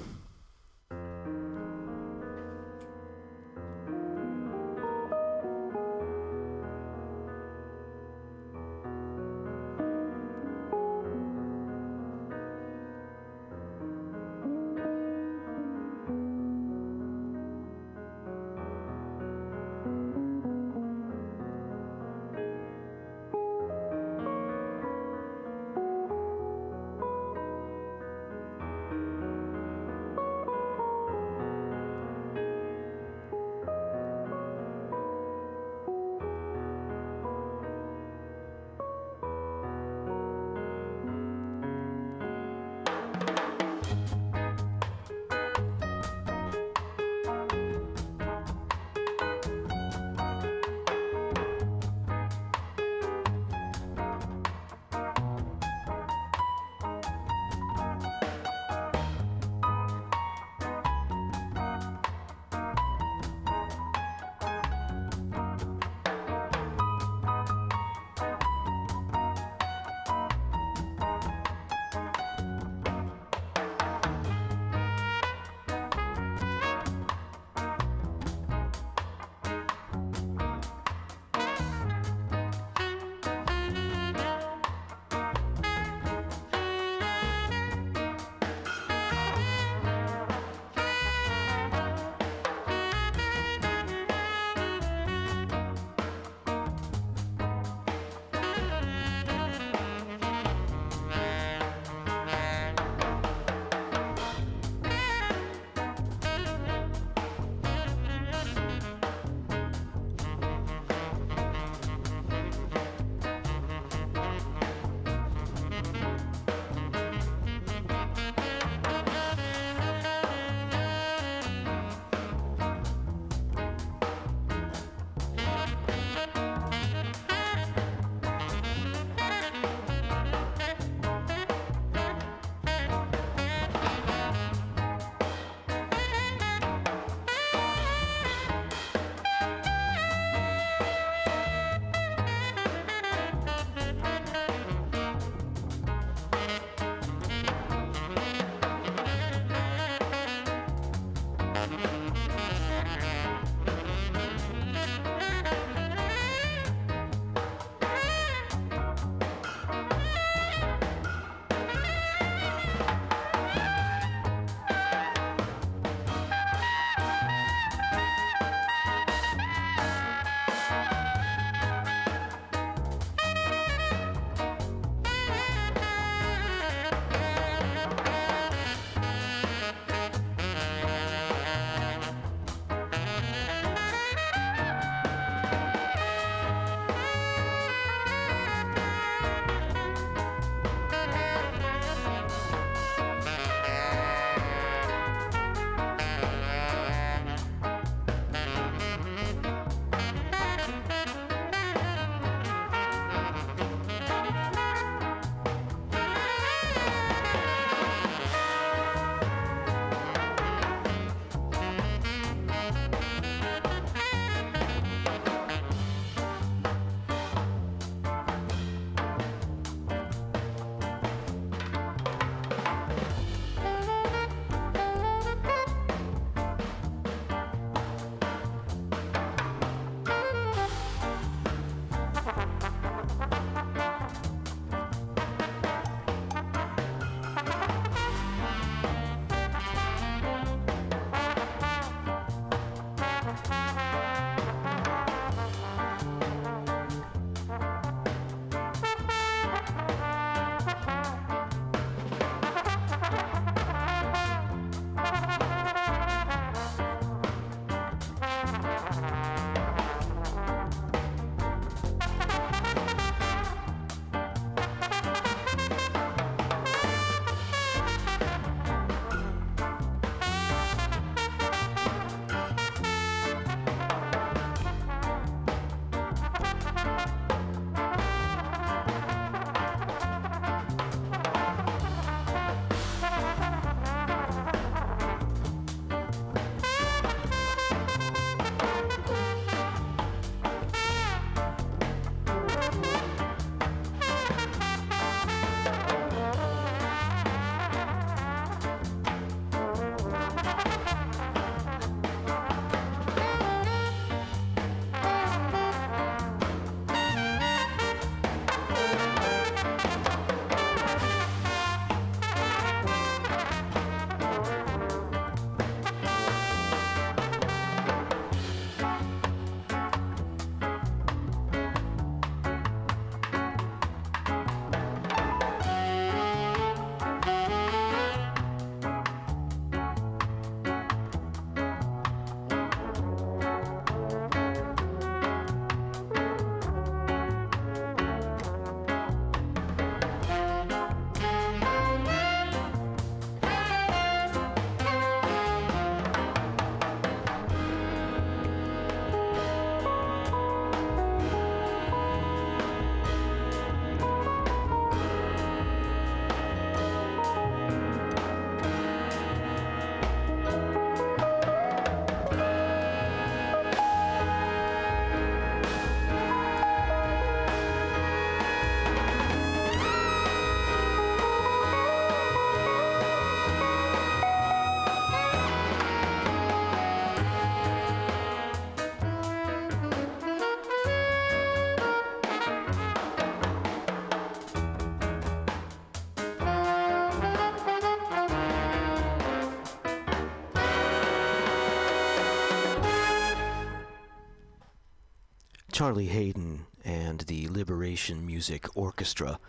Charlie Haden and the Liberation Music Orchestra,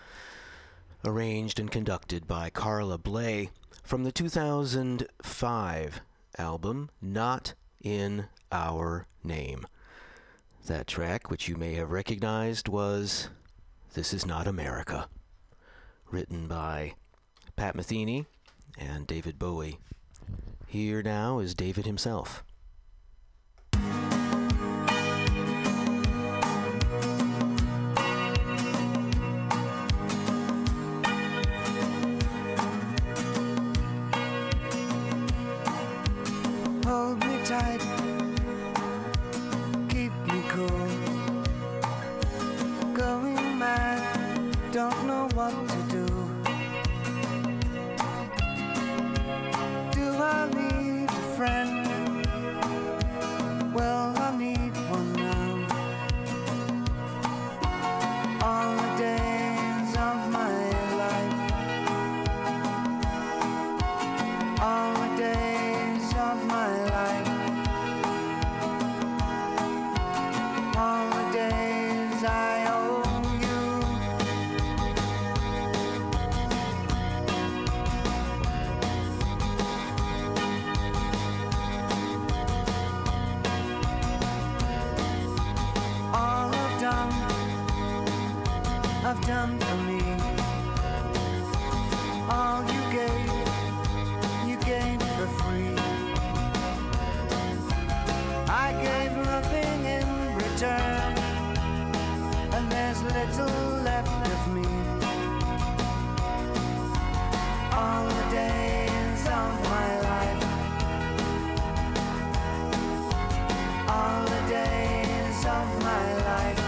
arranged and conducted by Carla Bley from the 2005 album Not in Our Name. That track, which you may have recognized, was This Is Not America, written by Pat Metheny and David Bowie. Here now is David himself. Hold me tight, keep me cool. Going mad, don't know what to do. Do I need a friend? Well, I need I owe you. All I've done, I've done for me. All you gave, you gave for free. I gave nothing in return, little left of me. All the days of my life, all the days of my life,